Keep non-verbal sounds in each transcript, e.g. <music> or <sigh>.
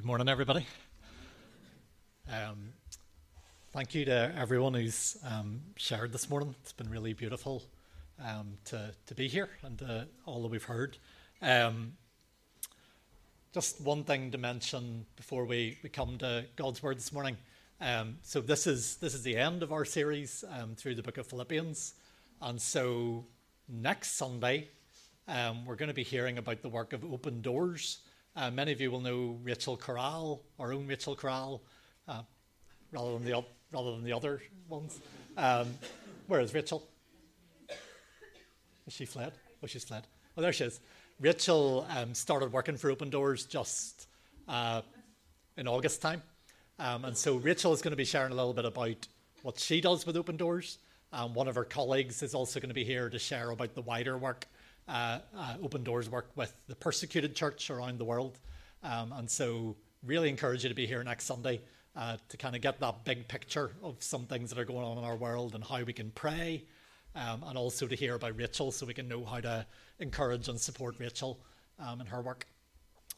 Good morning, everybody. Um, thank you to everyone who's um, shared this morning. It's been really beautiful um, to, to be here and uh, all that we've heard. Um, just one thing to mention before we, we come to God's Word this morning. Um, so this is this is the end of our series um, through the book of Philippians, and so next Sunday we're going to be hearing about the work of Open Doors. Uh, many of you will know Rachel Corral, our own Rachel Corral, uh, rather than the rather than the other ones. Um, where is Rachel? Is she fled? Oh, she's fled. Oh, there she is. Rachel um, started working for Open Doors just uh, in August time, um, and so Rachel is going to be sharing a little bit about what she does with Open Doors. Um, one of her colleagues is also going to be here to share about the wider work Open Doors work with the persecuted church around the world. Um, and so, really encourage you to be here next Sunday uh, to kind of get that big picture of some things that are going on in our world and how we can pray, um, and also to hear about Rachel so we can know how to encourage and support Rachel um, in her work.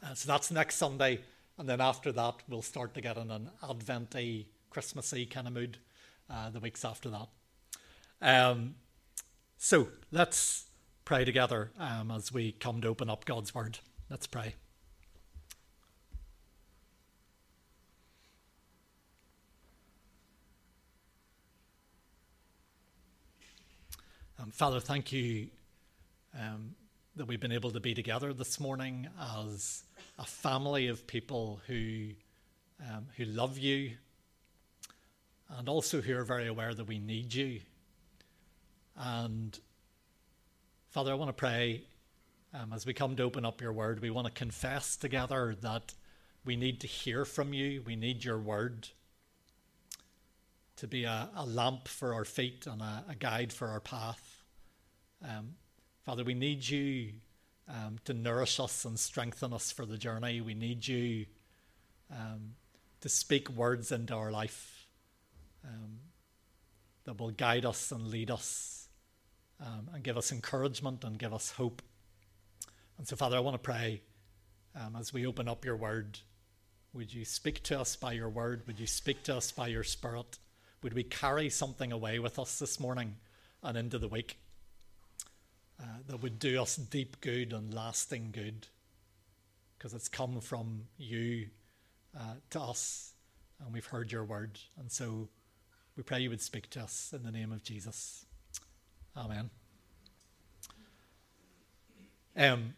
Uh, so, that's next Sunday. And then after that, we'll start to get in an Adventy, Christmassy kind of mood uh, the weeks after that. Um, so, let's pray together um, as we come to open up God's Word. Let's pray. Um, Father, thank you um, that we've been able to be together this morning as a family of people who um, who love you and also who are very aware that we need you. And Father, I want to pray um, as we come to open up your word, we want to confess together that we need to hear from you. We need your word to be a, a lamp for our feet and a, a guide for our path. Um, Father, we need you um, to nourish us and strengthen us for the journey. We need you um, to speak words into our life um, that will guide us and lead us um, and give us encouragement and give us hope. And so, Father, I want to pray um, as we open up your word. Would you speak to us by your word? Would you speak to us by your spirit? Would we carry something away with us this morning and into the week uh, that would do us deep good and lasting good? Because it's come from you uh, to us, and we've heard your word. And so we pray you would speak to us in the name of Jesus. Amen. Um,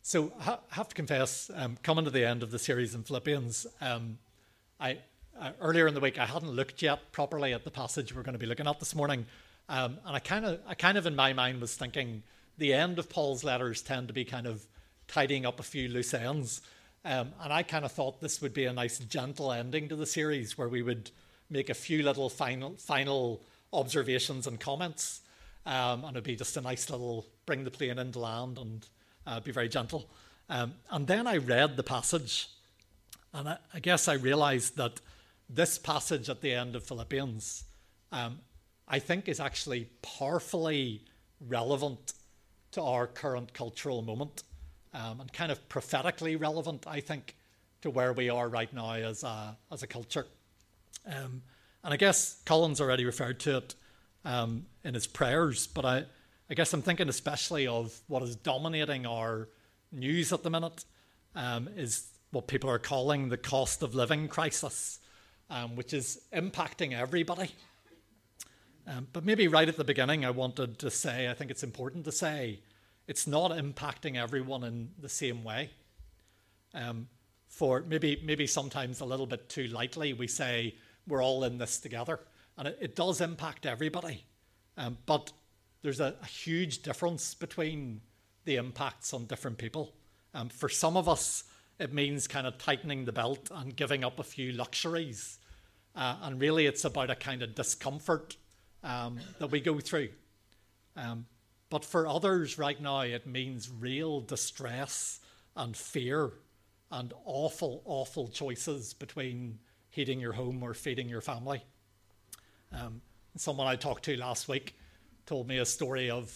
so I have to confess, um, coming to the end of the series in Philippians, um, I earlier in the week I hadn't looked yet properly at the passage we're going to be looking at this morning, um, and I kind of, I kind of in my mind was thinking the end of Paul's letters tend to be kind of tidying up a few loose ends, um, and I kind of thought this would be a nice gentle ending to the series where we would make a few little final, final observations and comments um, and it'd be just a nice little bring the plane into land and uh, be very gentle. Um, and then I read the passage, and I, I, guess I realized that this passage at the end of Philippians, um, I think, is actually powerfully relevant to our current cultural moment um, and kind of prophetically relevant, I think, to where we are right now as a, as a culture. Um, and I guess Colin's already referred to it um, in his prayers. But I, I guess I'm thinking especially of what is dominating our news at the minute um, is what people are calling the cost of living crisis, um, which is impacting everybody. Um, but maybe right at the beginning, I wanted to say, I think it's important to say, it's not impacting everyone in the same way. Um, for maybe, maybe sometimes a little bit too lightly, we say we're all in this together and it, it does impact everybody. Um, but there's a, a, huge difference between the impacts on different people. Um, for some of us, it means kind of tightening the belt and giving up a few luxuries. Uh, and really, it's about a kind of discomfort um, that we go through. Um, but for others right now, it means real distress and fear and awful, awful choices between heating your home or feeding your family. Um, someone I talked to last week told me a story of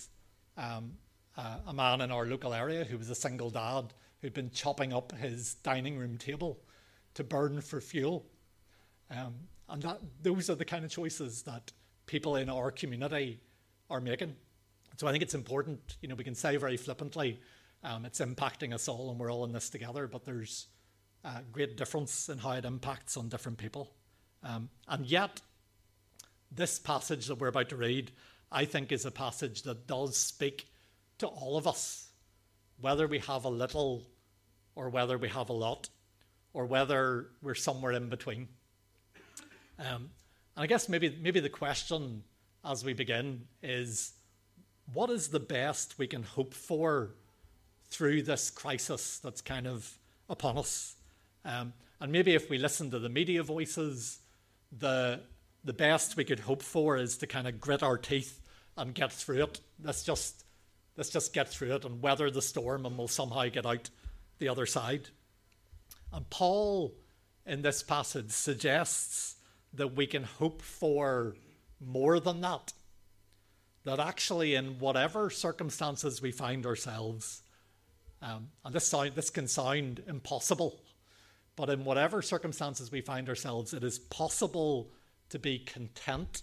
um, uh, a man in our local area who was a single dad who'd been chopping up his dining room table to burn for fuel. Um, and that, those are the kind of choices that people in our community are making. So I think it's important, you know, we can say very flippantly, um, it's impacting us all and we're all in this together, but there's a great difference in how it impacts on different people. Um, and yet, this passage that we're about to read, I think, is a passage that does speak to all of us, whether we have a little or whether we have a lot, or whether we're somewhere in between. Um, and I guess maybe maybe the question as we begin is, what is the best we can hope for through this crisis that's kind of upon us? Um, and maybe if we listen to the media voices, the the best we could hope for is to kind of grit our teeth and get through it. Let's just let's just get through it and weather the storm, and we'll somehow get out the other side. And Paul, in this passage, suggests that we can hope for more than that. That actually, in whatever circumstances we find ourselves, um, and this, sound, this can sound impossible, but in whatever circumstances we find ourselves, it is possible to be content,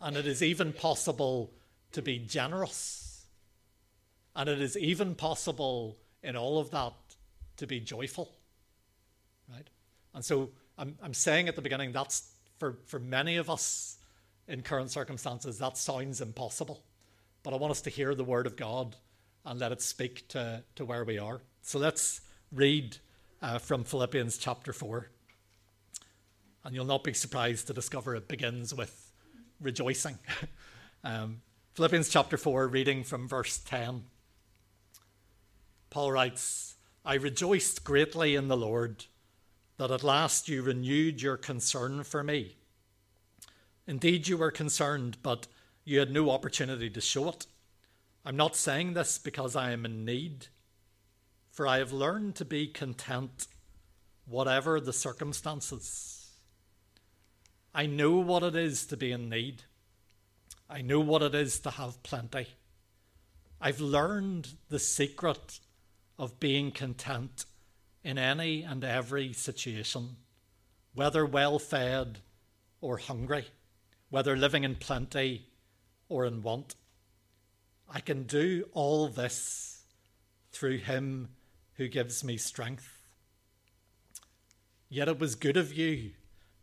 and it is even possible to be generous, and it is even possible in all of that to be joyful. Right? And so I'm, I'm saying at the beginning that's for, for many of us in current circumstances, that sounds impossible. But I want us to hear the word of God and let it speak to, to where we are. So let's read uh, from Philippians chapter 4. And you'll not be surprised to discover it begins with rejoicing. <laughs> um, Philippians chapter 4, reading from verse 10. Paul writes, I rejoiced greatly in the Lord that at last you renewed your concern for me. Indeed, you were concerned, but you had no opportunity to show it. I'm not saying this because I am in need, for I have learned to be content, whatever the circumstances. I know what it is to be in need. I know what it is to have plenty. I've learned the secret of being content in any and every situation, whether well fed or hungry, whether living in plenty or in want. I can do all this through him who gives me strength. Yet it was good of you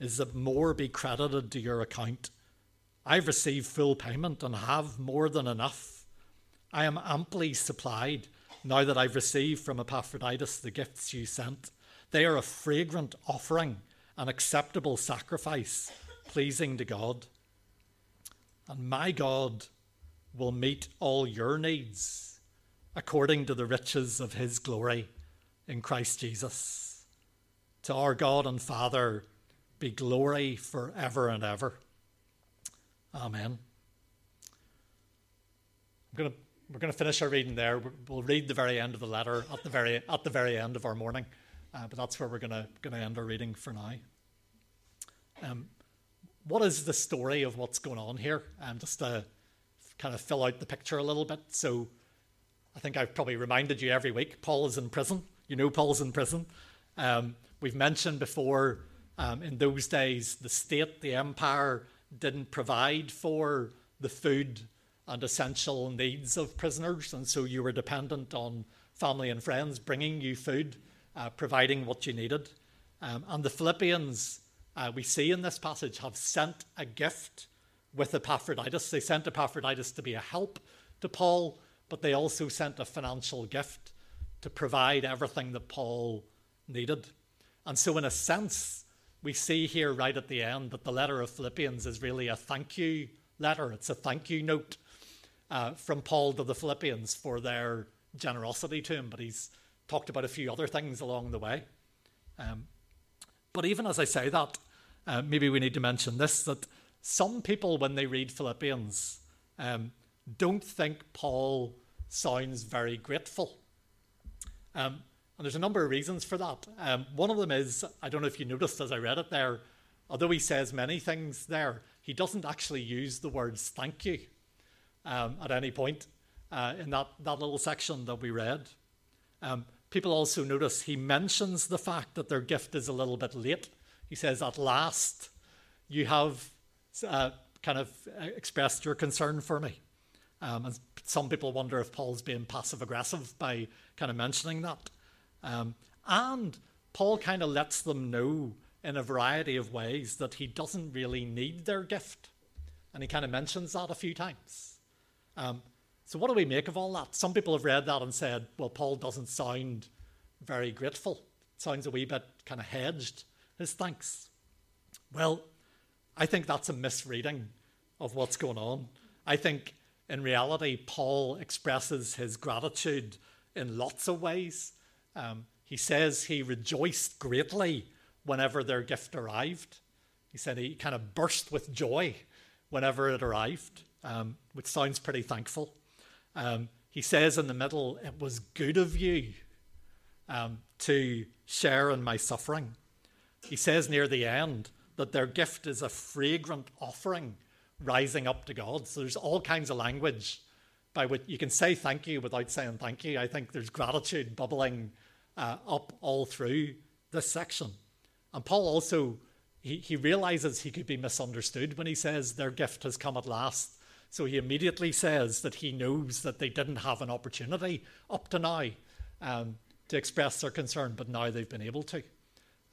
is that more be credited to your account. I've received full payment and have more than enough. I am amply supplied now that I've received from Epaphroditus the gifts you sent. They are a fragrant offering, an acceptable sacrifice, pleasing to God. And my God will meet all your needs according to the riches of his glory in Christ Jesus. To our God and Father be glory forever and ever. Amen. I'm going to we're going to finish our reading there. We'll read the very end of the letter at the very at the very end of our morning, uh, but that's where we're going to going to end our reading for now. Um, what is the story of what's going on here? Um, just to kind of fill out the picture a little bit. So, I think I've probably reminded you every week. Paul is in prison. You know, Paul's in prison. Um, we've mentioned before. Um, in those days, the state, the empire, didn't provide for the food and essential needs of prisoners. And so you were dependent on family and friends bringing you food, uh, providing what you needed. Um, and the Philippians, uh, we see in this passage, have sent a gift with Epaphroditus. They sent Epaphroditus to be a help to Paul, but they also sent a financial gift to provide everything that Paul needed. And so, in a sense, we see here right at the end that the letter of Philippians is really a thank you letter. It's a thank you note uh, from Paul to the Philippians for their generosity to him, but he's talked about a few other things along the way. Um, but even as I say that, uh, maybe we need to mention this that some people, when they read Philippians, um, don't think Paul sounds very grateful. Um, and there's a number of reasons for that. Um, one of them is I don't know if you noticed as I read it there, although he says many things there, he doesn't actually use the words thank you um, at any point uh, in that, that little section that we read. Um, people also notice he mentions the fact that their gift is a little bit late. He says, At last, you have uh, kind of uh, expressed your concern for me. Um, and some people wonder if Paul's being passive aggressive by kind of mentioning that. Um, and Paul kind of lets them know in a variety of ways that he doesn't really need their gift. And he kind of mentions that a few times. Um, so, what do we make of all that? Some people have read that and said, well, Paul doesn't sound very grateful. It sounds a wee bit kind of hedged, his thanks. Well, I think that's a misreading of what's going on. I think in reality, Paul expresses his gratitude in lots of ways. Um, he says he rejoiced greatly whenever their gift arrived. He said he kind of burst with joy whenever it arrived, um, which sounds pretty thankful. Um, he says in the middle, It was good of you um, to share in my suffering. He says near the end that their gift is a fragrant offering rising up to God. So there's all kinds of language by which you can say thank you without saying thank you. I think there's gratitude bubbling uh, up all through this section. And Paul also, he, he realizes he could be misunderstood when he says their gift has come at last. So he immediately says that he knows that they didn't have an opportunity up to now um, to express their concern, but now they've been able to.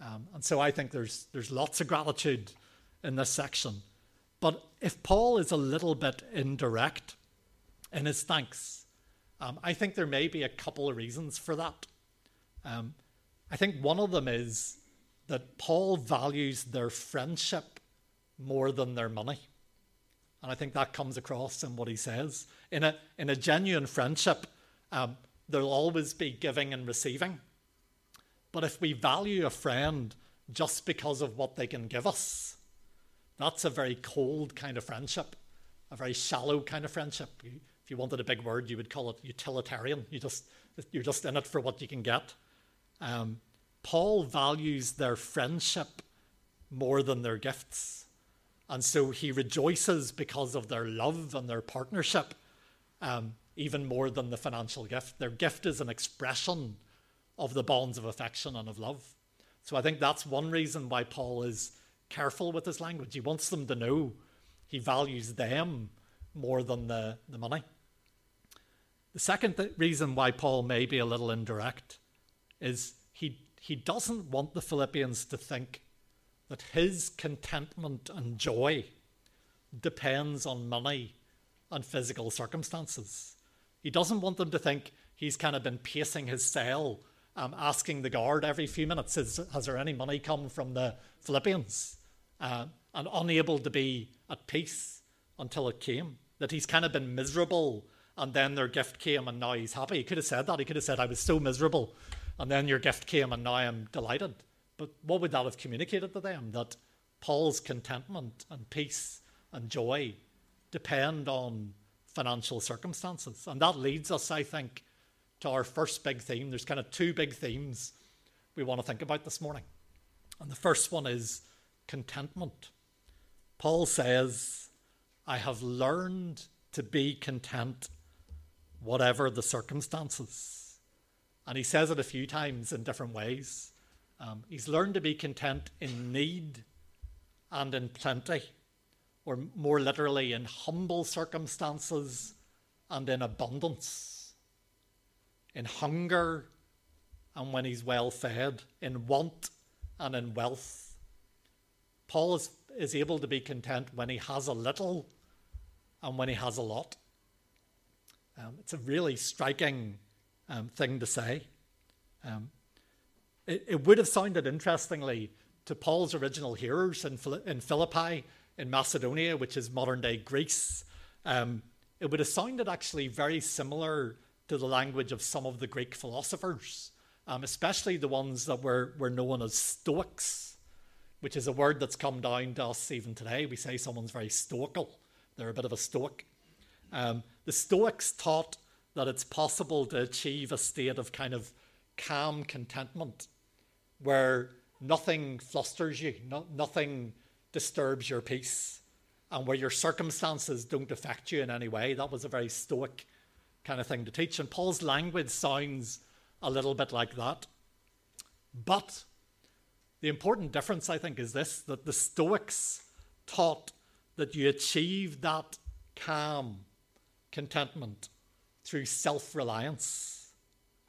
Um, and so I think there's, there's lots of gratitude in this section. But if Paul is a little bit indirect in his thanks, um, I think there may be a couple of reasons for that. Um, I think one of them is that Paul values their friendship more than their money. And I think that comes across in what he says. In a, in a genuine friendship, um, there'll always be giving and receiving. But if we value a friend just because of what they can give us, that's a very cold kind of friendship, a very shallow kind of friendship. If you wanted a big word, you would call it utilitarian. You just, you're just in it for what you can get. Um, Paul values their friendship more than their gifts. And so he rejoices because of their love and their partnership, um, even more than the financial gift. Their gift is an expression of the bonds of affection and of love. So I think that's one reason why Paul is careful with his language. He wants them to know he values them more than the, the money. The second th- reason why Paul may be a little indirect is he he doesn't want the Philippians to think that his contentment and joy depends on money and physical circumstances. He doesn't want them to think he's kind of been pacing his cell, um, asking the guard every few minutes, has, has there any money come from the Philippians? Uh, and unable to be at peace until it came. That he's kind of been miserable and then their gift came and now he's happy. He could have said that. He could have said, I was so miserable and then your gift came and now I'm delighted. But what would that have communicated to them? That Paul's contentment and peace and joy depend on financial circumstances. And that leads us, I think, to our first big theme. There's kind of two big themes we want to think about this morning. And the first one is contentment. Paul says, I have learned to be content, whatever the circumstances. And he says it a few times in different ways. Um, he's learned to be content in need and in plenty, or more literally, in humble circumstances and in abundance, in hunger and when he's well fed, in want and in wealth. Paul is, is able to be content when he has a little and when he has a lot. Um, it's a really striking um, thing to say. Um, it, it, would have sounded interestingly to Paul's original hearers in, in Philippi, in Macedonia, which is modern day Greece. Um, it would have sounded actually very similar to the language of some of the Greek philosophers, um, especially the ones that were, were known as Stoics. which is a word that's come down to us even today. We say someone's very stoical, they're a bit of a stoic. The Stoics taught that it's possible to achieve a state of kind of calm contentment where nothing flusters you, no, nothing disturbs your peace, and where your circumstances don't affect you in any way. That was a very Stoic kind of thing to teach. And Paul's language sounds a little bit like that. But the important difference, I think, is this that the Stoics taught that you achieve that calm contentment through self reliance.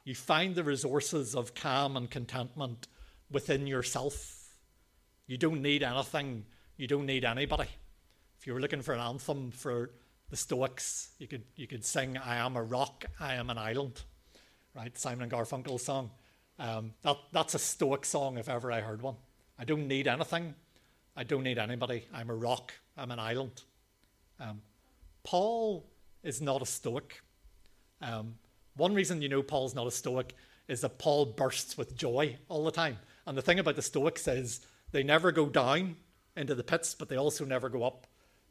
You find the resources of calm and contentment within yourself. You don't need anything, you don't need anybody. If you were looking for an anthem for the Stoics, you could, you could sing, I am a rock, I am an island, right? Simon and Garfunkel's song. Um, that, that's a Stoic song if ever I heard one. I don't need anything, I don't need anybody. I'm a rock, I'm an island. Um, Paul is not a Stoic. Um, one reason you know Paul's not a Stoic is that Paul bursts with joy all the time. And the thing about the Stoics is they never go down into the pits, but they also never go up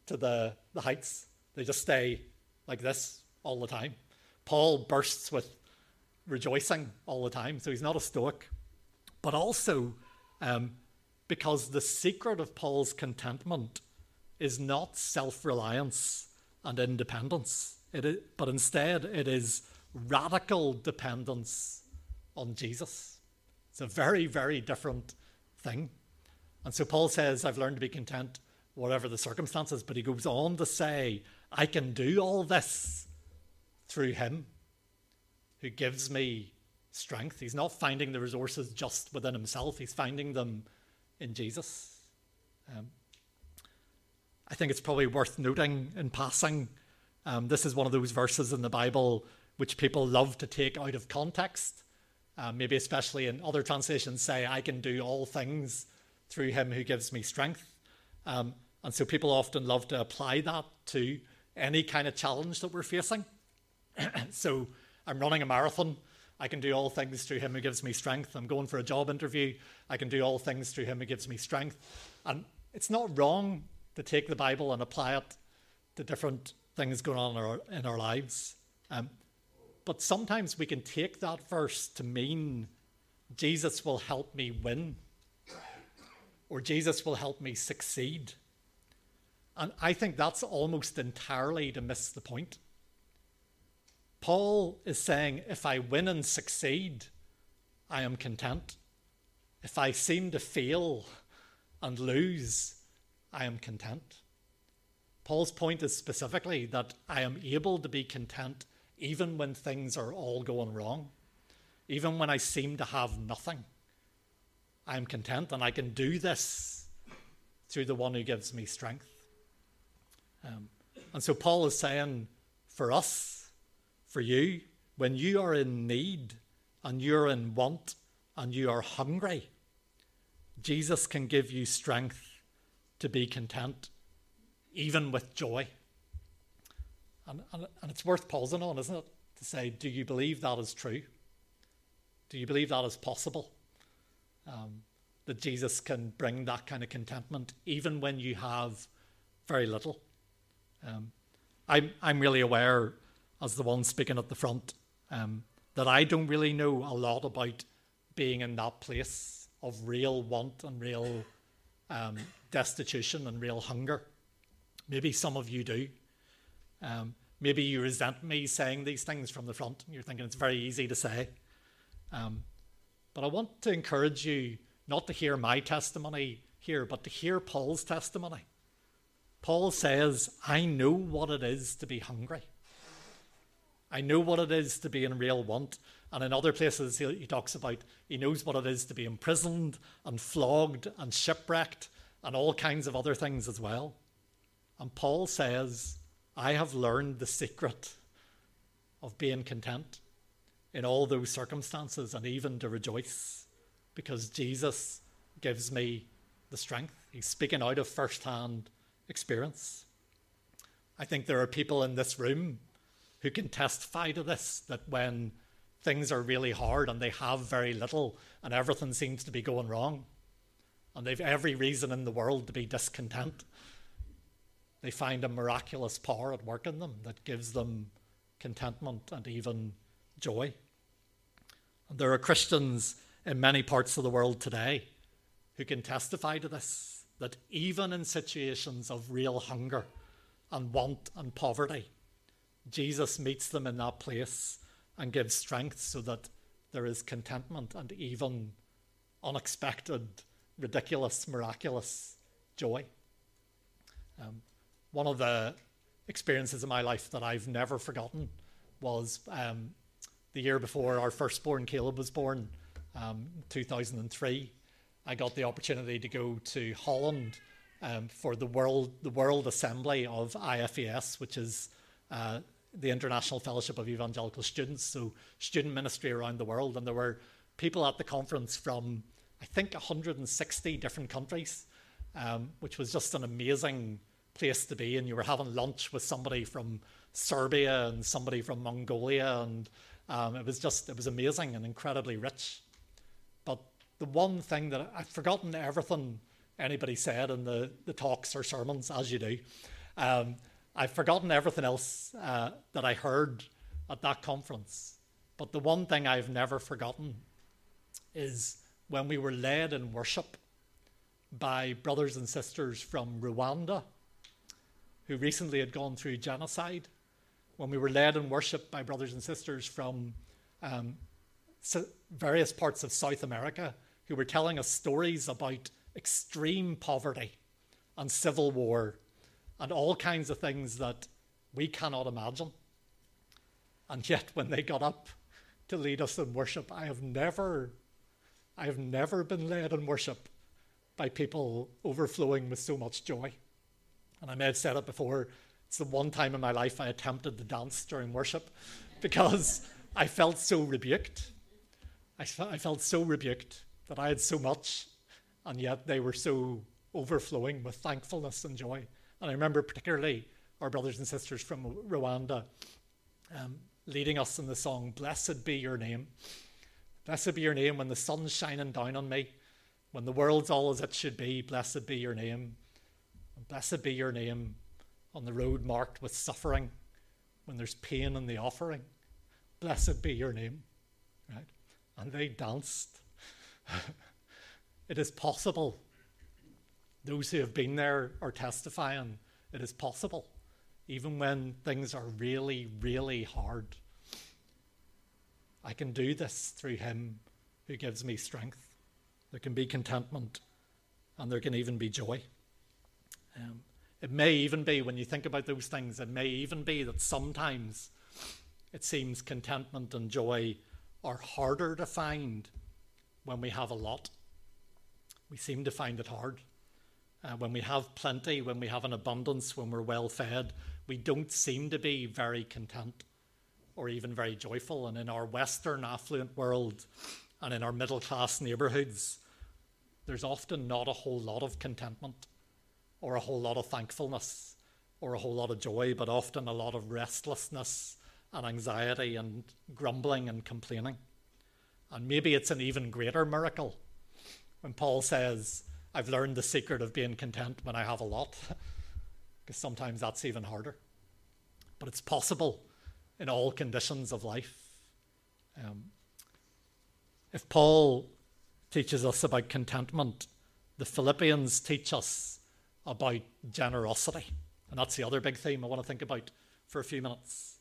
to the, the heights. They just stay like this all the time. Paul bursts with rejoicing all the time, so he's not a Stoic. But also, um, because the secret of Paul's contentment is not self reliance and independence, but instead it is radical dependence on Jesus. It's a very, very different thing. And so Paul says, I've learned to be content, whatever the circumstances, but he goes on to say, I can do all this through him who gives me strength. He's not finding the resources just within himself, he's finding them in Jesus. Um, I think it's probably worth noting in passing. Um, this is one of those verses in the Bible which people love to take out of context uh, maybe especially in other translations say, I can do all things through him who gives me strength. Um, and so people often love to apply that to any kind of challenge that we're facing. <clears throat> so I'm running a marathon. I can do all things through him who gives me strength. I'm going for a job interview. I can do all things through him who gives me strength. And it's not wrong to take the Bible and apply it to different things going on in our, in our lives. Um, but sometimes we can take that verse to mean Jesus will help me win or Jesus will help me succeed. And I think that's almost entirely to miss the point. Paul is saying, if I win and succeed, I am content. If I seem to fail and lose, I am content. Paul's point is specifically that I am able to be content even when things are all going wrong, even when I seem to have nothing, I'm content and I can do this through the one who gives me strength. Um, and so Paul is saying for us, for you, when you are in need and you're in want and you are hungry, Jesus can give you strength to be content, even with joy. And, and, and it's worth pausing on, isn't it? To say, do you believe that is true? Do you believe that is possible? Um, that Jesus can bring that kind of contentment even when you have very little. Um, I'm, I'm really aware, as the one speaking at the front, um, that I don't really know a lot about being in that place of real want and real um, destitution and real hunger. Maybe some of you do. Um, maybe you resent me saying these things from the front. You're thinking it's very easy to say. Um, but I want to encourage you not to hear my testimony here, but to hear Paul's testimony. Paul says, I know what it is to be hungry. I know what it is to be in real want. And in other places, he, he talks about he knows what it is to be imprisoned and flogged and shipwrecked and all kinds of other things as well. And Paul says, I have learned the secret of being content in all those circumstances and even to rejoice because Jesus gives me the strength. He's speaking out of first hand experience. I think there are people in this room who can testify to this that when things are really hard and they have very little and everything seems to be going wrong, and they've every reason in the world to be discontent. They find a miraculous power at work in them that gives them contentment and even joy. And there are Christians in many parts of the world today who can testify to this that even in situations of real hunger and want and poverty, Jesus meets them in that place and gives strength so that there is contentment and even unexpected, ridiculous, miraculous joy. Um, one of the experiences in my life that I've never forgotten was um, the year before our firstborn Caleb was born, um, 2003. I got the opportunity to go to Holland um, for the World the World Assembly of IFES, which is uh, the International Fellowship of Evangelical Students, so student ministry around the world. And there were people at the conference from, I think, 160 different countries, um, which was just an amazing place to be. And you were having lunch with somebody from Serbia and somebody from Mongolia, and um, it was just, it was amazing and incredibly rich. But the one thing that I've forgotten everything anybody said in the, the talks or sermons, as you do. Um, I've forgotten everything else uh, that I heard at that conference. But the one thing I've never forgotten is when we were led in worship by brothers and sisters from Rwanda who recently had gone through genocide. When we were led in worship by brothers and sisters from um, various parts of South America who were telling us stories about extreme poverty and civil war and all kinds of things that we cannot imagine. And yet, when they got up to lead us in worship, I have never, I have never been led in worship by people overflowing with so much joy. And I may have said it before, it's the one time in my life I attempted to dance during worship <laughs> because I felt so rebuked. I, I felt so rebuked that I had so much, and yet they were so overflowing with thankfulness and joy. And I remember particularly our brothers and sisters from Rwanda um, leading us in the song, Blessed be your name. Blessed be your name when the sun's shining down on me, when the world's all as it should be. Blessed be your name. And blessed be your name on the road marked with suffering, when there's pain in the offering. Blessed be your name. Right? And they danced. <laughs> it is possible those who have been there are testifying it is possible, even when things are really, really hard. I can do this through Him who gives me strength. There can be contentment and there can even be joy. Um, it may even be, when you think about those things, it may even be that sometimes it seems contentment and joy are harder to find when we have a lot. We seem to find it hard. Uh, when we have plenty, when we have an abundance, when we're well fed, we don't seem to be very content or even very joyful. And in our Western affluent world and in our middle class neighbourhoods, there's often not a whole lot of contentment or a whole lot of thankfulness or a whole lot of joy, but often a lot of restlessness and anxiety and grumbling and complaining. And maybe it's an even greater miracle when Paul says, I've learned the secret of being content when I have a lot, because sometimes that's even harder. But it's possible in all conditions of life. Um, if Paul teaches us about contentment, the Philippians teach us about generosity. And that's the other big theme I want to think about for a few minutes.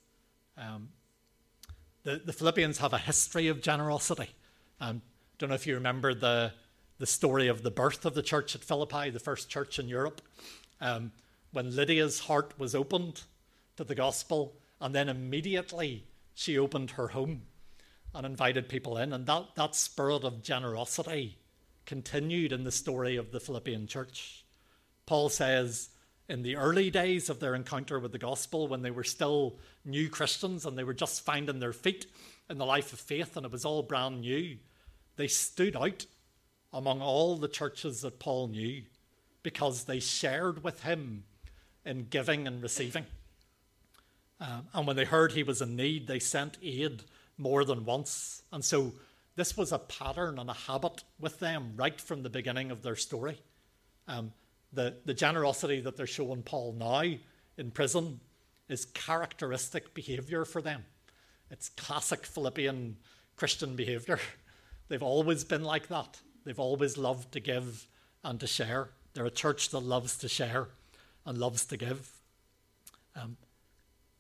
Um, the, the Philippians have a history of generosity. Um, don't know if you remember the the story of the birth of the church at Philippi, the first church in Europe, um, when Lydia's heart was opened to the gospel, and then immediately she opened her home and invited people in. And that, that spirit of generosity continued in the story of the Philippian church. Paul says, in the early days of their encounter with the gospel, when they were still new Christians and they were just finding their feet in the life of faith and it was all brand new, they stood out among all the churches that Paul knew because they shared with him in giving and receiving. Um, and when they heard he was in need, they sent aid more than once. And so this was a pattern and a habit with them right from the beginning of their story. Um, the, the generosity that they're showing Paul now in prison is characteristic behavior for them. It's classic Philippian Christian behavior. <laughs> They've always been like that. They've always loved to give and to share. They're a church that loves to share and loves to give. Um,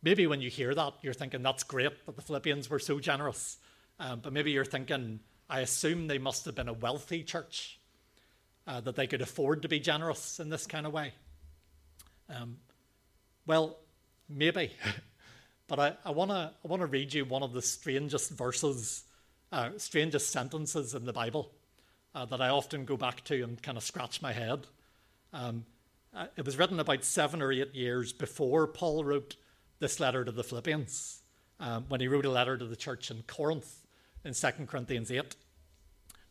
maybe when you hear that, you're thinking that's great that the Philippians were so generous. Um, but maybe you're thinking, I assume they must have been a wealthy church, uh, that they could afford to be generous in this kind of way. Um, well, maybe. <laughs> but I, I want to I wanna read you one of the strangest verses, uh, strangest sentences in the Bible uh, that I often go back to and kind of scratch my head. Um, uh, it was written about seven or eight years before Paul wrote this letter to the Philippians, um, when he wrote a letter to the church in Corinth in 2 Corinthians 8.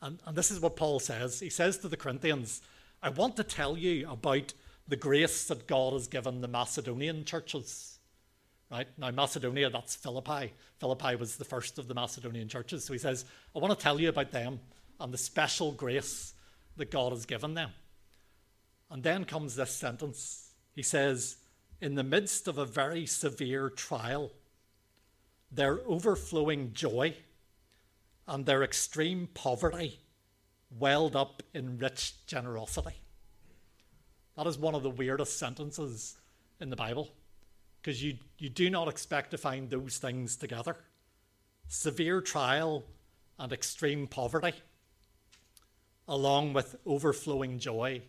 And, and this is what Paul says. He says to the Corinthians, I want to tell you about the grace that God has given the Macedonian churches. Right? Now, Macedonia, that's Philippi. Philippi was the first of the Macedonian churches. So he says, I want to tell you about them and the special grace that God has given them. And then comes this sentence. He says, In the midst of a very severe trial, their overflowing joy and their extreme poverty welled up in rich generosity. That is one of the weirdest sentences in the Bible because you, you do not expect to find those things together severe trial and extreme poverty, along with overflowing joy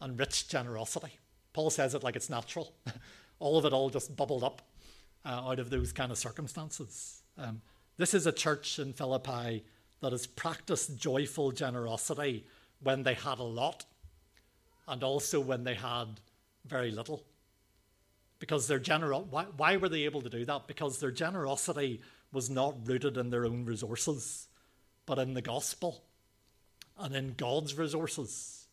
and rich generosity. Paul says it like it's natural. <laughs> all of it all just bubbled up uh, out of those kind of circumstances. Um, this is a church in Philippi that has practiced joyful generosity when they had a lot and also when they had very little. Because their general why, why were they able to do that? Because their generosity was not rooted in their own resources, but in the gospel and in God's resources,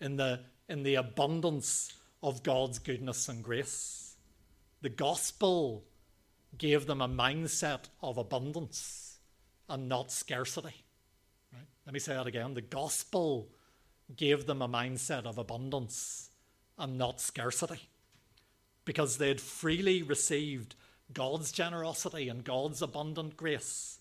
in the in the abundance of God's goodness and grace. The gospel gave them a mindset of abundance and not scarcity. Right? Let me say that again. The gospel gave them a mindset of abundance and not scarcity because they had freely received God's generosity and God's abundant grace.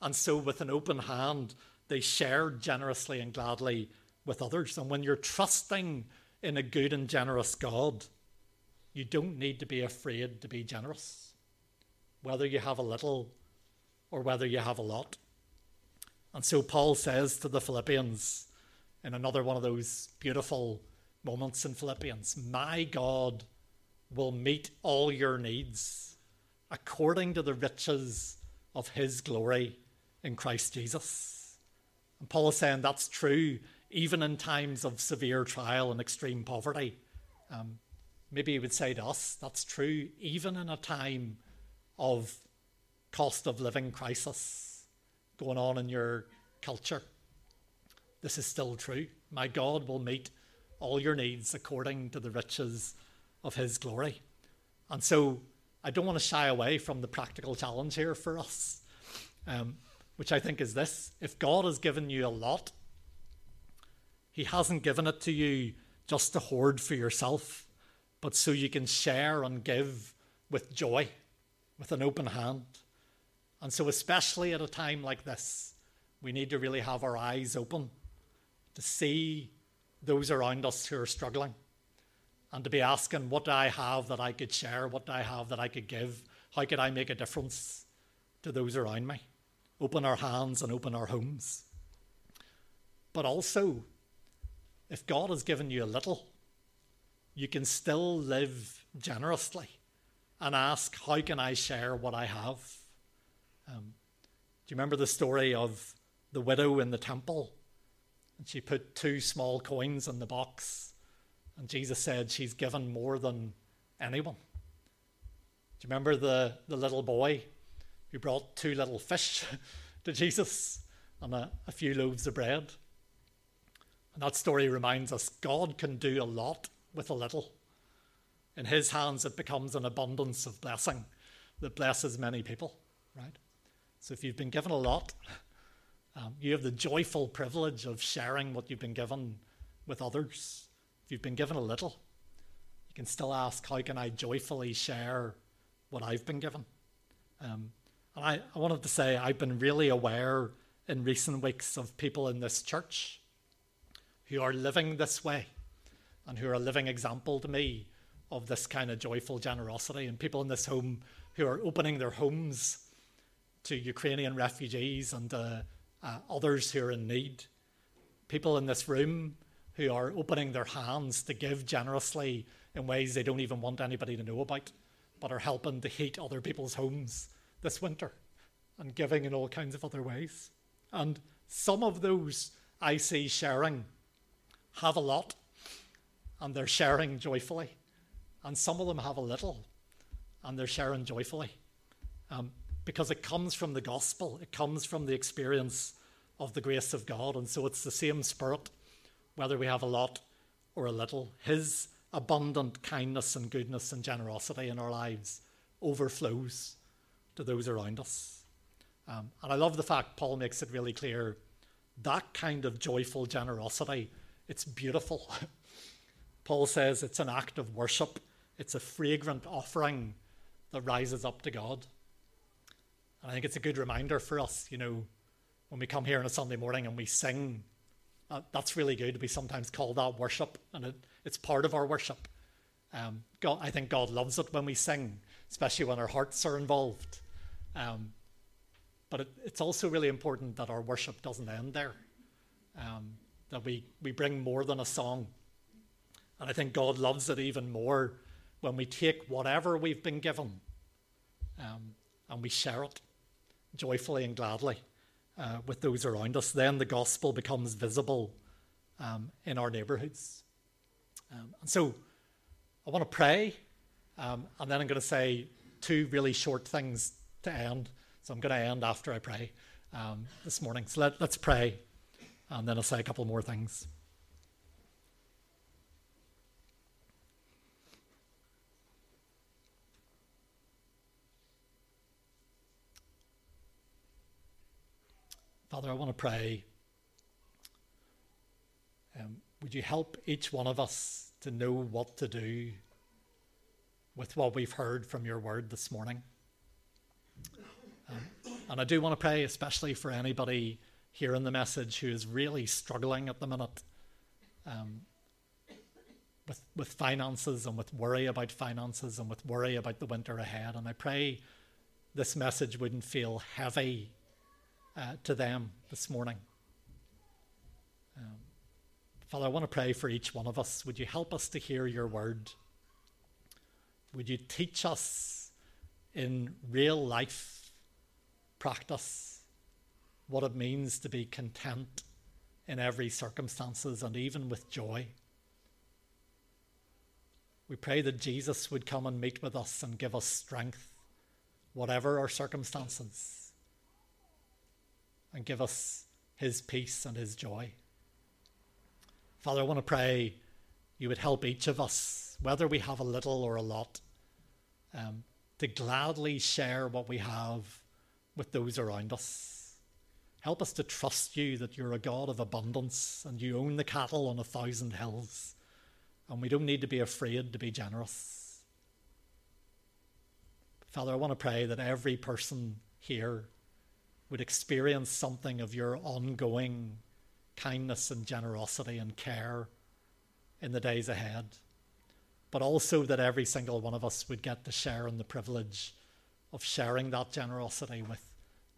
And so, with an open hand, they share generously and gladly with others. And when you're trusting in a good and generous God, you don't need to be afraid to be generous whether you have a little or whether you have a lot. And so Paul says to the Philippians in another one of those beautiful moments in Philippians My God will meet all your needs according to the riches of his glory in Christ Jesus. And Paul is saying that's true even in times of severe trial and extreme poverty. Um, maybe he would say to us, that's true even in a time of cost of living crisis going on in your culture. This is still true. My God will meet all your needs according to the riches of his glory. And so I don't want to shy away from the practical challenge here for us, um, which I think is this if God has given you a lot, he hasn't given it to you just to hoard for yourself, but so you can share and give with joy with an open hand. And so, especially at a time like this, we need to really have our eyes open to see those around us who are struggling and to be asking, what do I have that I could share? What do I have that I could give? How could I make a difference to those around me? Open our hands and open our homes. But also, if God has given you a little, you can still live generously and ask, How can I share what I have? Um, do you remember the story of the widow in the temple? And she put two small coins in the box, and Jesus said she's given more than anyone. Do you remember the, the little boy who brought two little fish <laughs> to Jesus and a, a few loaves of bread? And that story reminds us God can do a lot with a little. In his hands, it becomes an abundance of blessing that blesses many people, right? So if you've been given a lot, <laughs> Um, you have the joyful privilege of sharing what you've been given with others. If you've been given a little, you can still ask, How can I joyfully share what I've been given? Um, I, I wanted to say, I've been really aware in recent weeks of people in this church who are living this way and who are a living example to me of this kind of joyful generosity, and people in this home who are opening their homes to Ukrainian refugees and uh, uh, others who are in need. People in this room who are opening their hands to give generously in ways they don't even want anybody to know about, but are helping to heat other people's homes this winter and giving in all kinds of other ways. And some of those I see sharing have a lot and they're sharing joyfully. And some of them have a little and they're sharing joyfully. Um, because it comes from the gospel, it comes from the experience of the grace of God. And so it's the same spirit, whether we have a lot or a little. His abundant kindness and goodness and generosity in our lives overflows to those around us. Um, and I love the fact Paul makes it really clear that kind of joyful generosity, it's beautiful. <laughs> Paul says it's an act of worship, it's a fragrant offering that rises up to God. And I think it's a good reminder for us, you know, when we come here on a Sunday morning and we sing, uh, that's really good. We sometimes call that worship, and it, it's part of our worship. Um, God, I think God loves it when we sing, especially when our hearts are involved. Um, but it, it's also really important that our worship doesn't end there, um, that we, we bring more than a song. And I think God loves it even more when we take whatever we've been given um, and we share it joyfully and gladly uh, with those around us. Then the gospel becomes visible um, in our neighborhoods. Um, and so I want to pray, um, and then I'm going to say two really short things to end. So I'm going to end after I pray um, this morning. So let, let's pray, and then I'll say a couple more things. Father, I want to pray. Um, would you help each one of us to know what to do with what we've heard from your word this morning? Um, and I do want to pray, especially for anybody hearing the message who is really struggling at the minute um, with, with finances and with worry about finances and with worry about the winter ahead. And I pray this message wouldn't feel heavy uh, to them this morning. Um, Father, I want to pray for each one of us. Would you help us to hear your word? Would you teach us in real life practice what it means to be content in every circumstances and even with joy. We pray that Jesus would come and meet with us and give us strength, whatever our circumstances, and give us his peace and his joy. Father, I want to pray you would help each of us, whether we have a little or a lot, um, to gladly share what we have with those around us. Help us to trust you that you're a God of abundance and you own the cattle on a thousand hills. And we don't need to be afraid to be generous. Father, I want to pray that every person here would experience something of your ongoing kindness and generosity and care in the days ahead. But also that every single one of us would get to share in the privilege of sharing that generosity with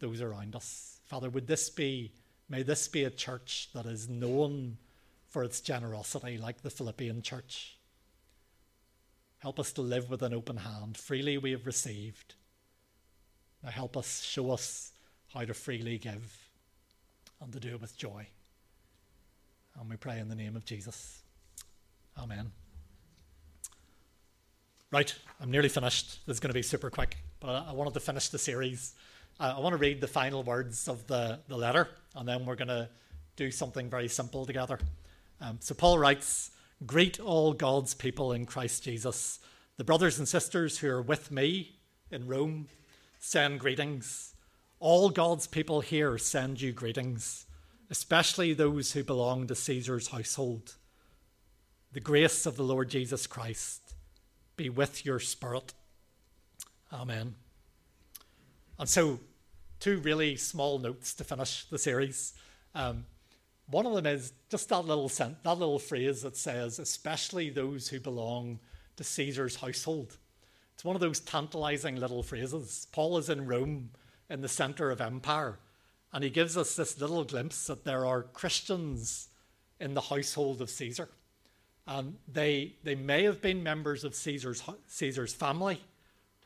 those around us. Father, would this be, may this be a church that is known for its generosity like the Philippian church. Help us to live with an open hand. Freely we have received. Now help us, show us how to freely give and to do it with joy. And we pray in the name of Jesus. Amen. Right, I'm nearly finished. This is going to be super quick, but I wanted to finish the series. Uh, I want to read the final words of the, the letter, and then we're going to do something very simple together. Um, so Paul writes, Greet all God's people in Christ Jesus. The brothers and sisters who are with me in Rome send greetings. All God's people here send you greetings, especially those who belong to Caesar's household. The grace of the Lord Jesus Christ be with your spirit. Amen. And so, two really small notes to finish the series. Um, one of them is just that little sent, that little phrase that says, especially those who belong to Caesar's household. It's one of those tantalizing little phrases. Paul is in Rome in the center of empire, and he gives us this little glimpse that there are Christians in the household of Caesar. And they, they may have been members of Caesar's, Caesar's family.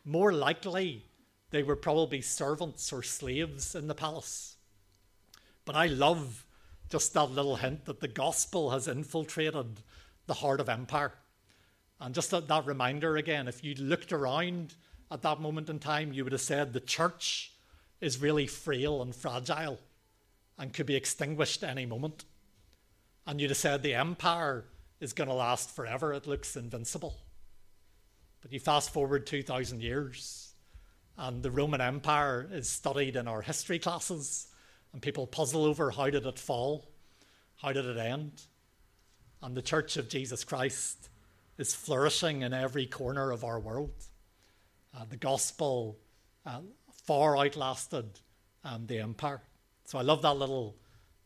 More likely, they were probably servants or slaves in the palace. But I love just that little hint that the gospel has infiltrated the heart of empire. And just that, that reminder again, if you looked around at that moment in time, you would have said the church is really frail and fragile and could be extinguished any moment. And you'd have said the empire is going to last forever, it looks invincible. But you fast forward 2,000 years, and the Roman Empire is studied in our history classes and people puzzle over how did it fall? How did it end? And the Church of Jesus Christ is flourishing in every corner of our world. Uh, the gospel uh, far outlasted um, the empire. So I love that little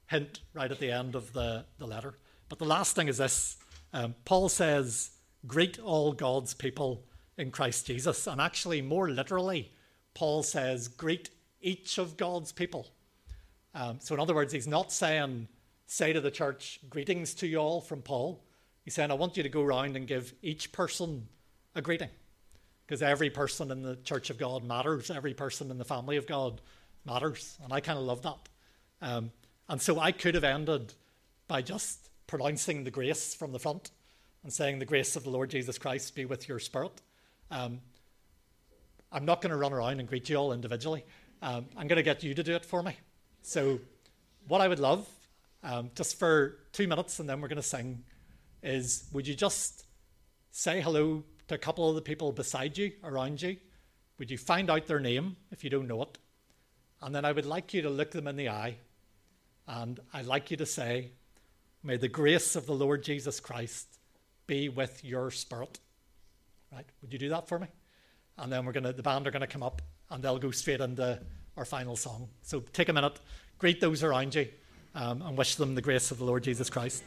hint right at the end of the, the letter. But the last thing is this um, Paul says, Greet all God's people in Christ Jesus. And actually, more literally, Paul says, Greet each of God's people um, so, in other words, he's not saying, say to the church, greetings to you all from Paul. He's saying, I want you to go around and give each person a greeting. Because every person in the church of God matters, every person in the family of God matters. And I kind of love that. Um, and so I could have ended by just pronouncing the grace from the front and saying, The grace of the Lord Jesus Christ be with your spirit. Um, I'm not going to run around and greet you all individually. Um, I'm going to get you to do it for me. So, what I would love, um, just for two minutes and then we're going to sing, is would you just say hello to a couple of the people beside you, around you? Would you find out their name if you don't know it? And then I would like you to look them in the eye and I'd like you to say, May the grace of the Lord Jesus Christ be with your spirit. Right? Would you do that for me? And then we're gonna the band are gonna come up and they'll go straight into our final song. So take a minute, greet those around you, um, and wish them the grace of the Lord Jesus Christ.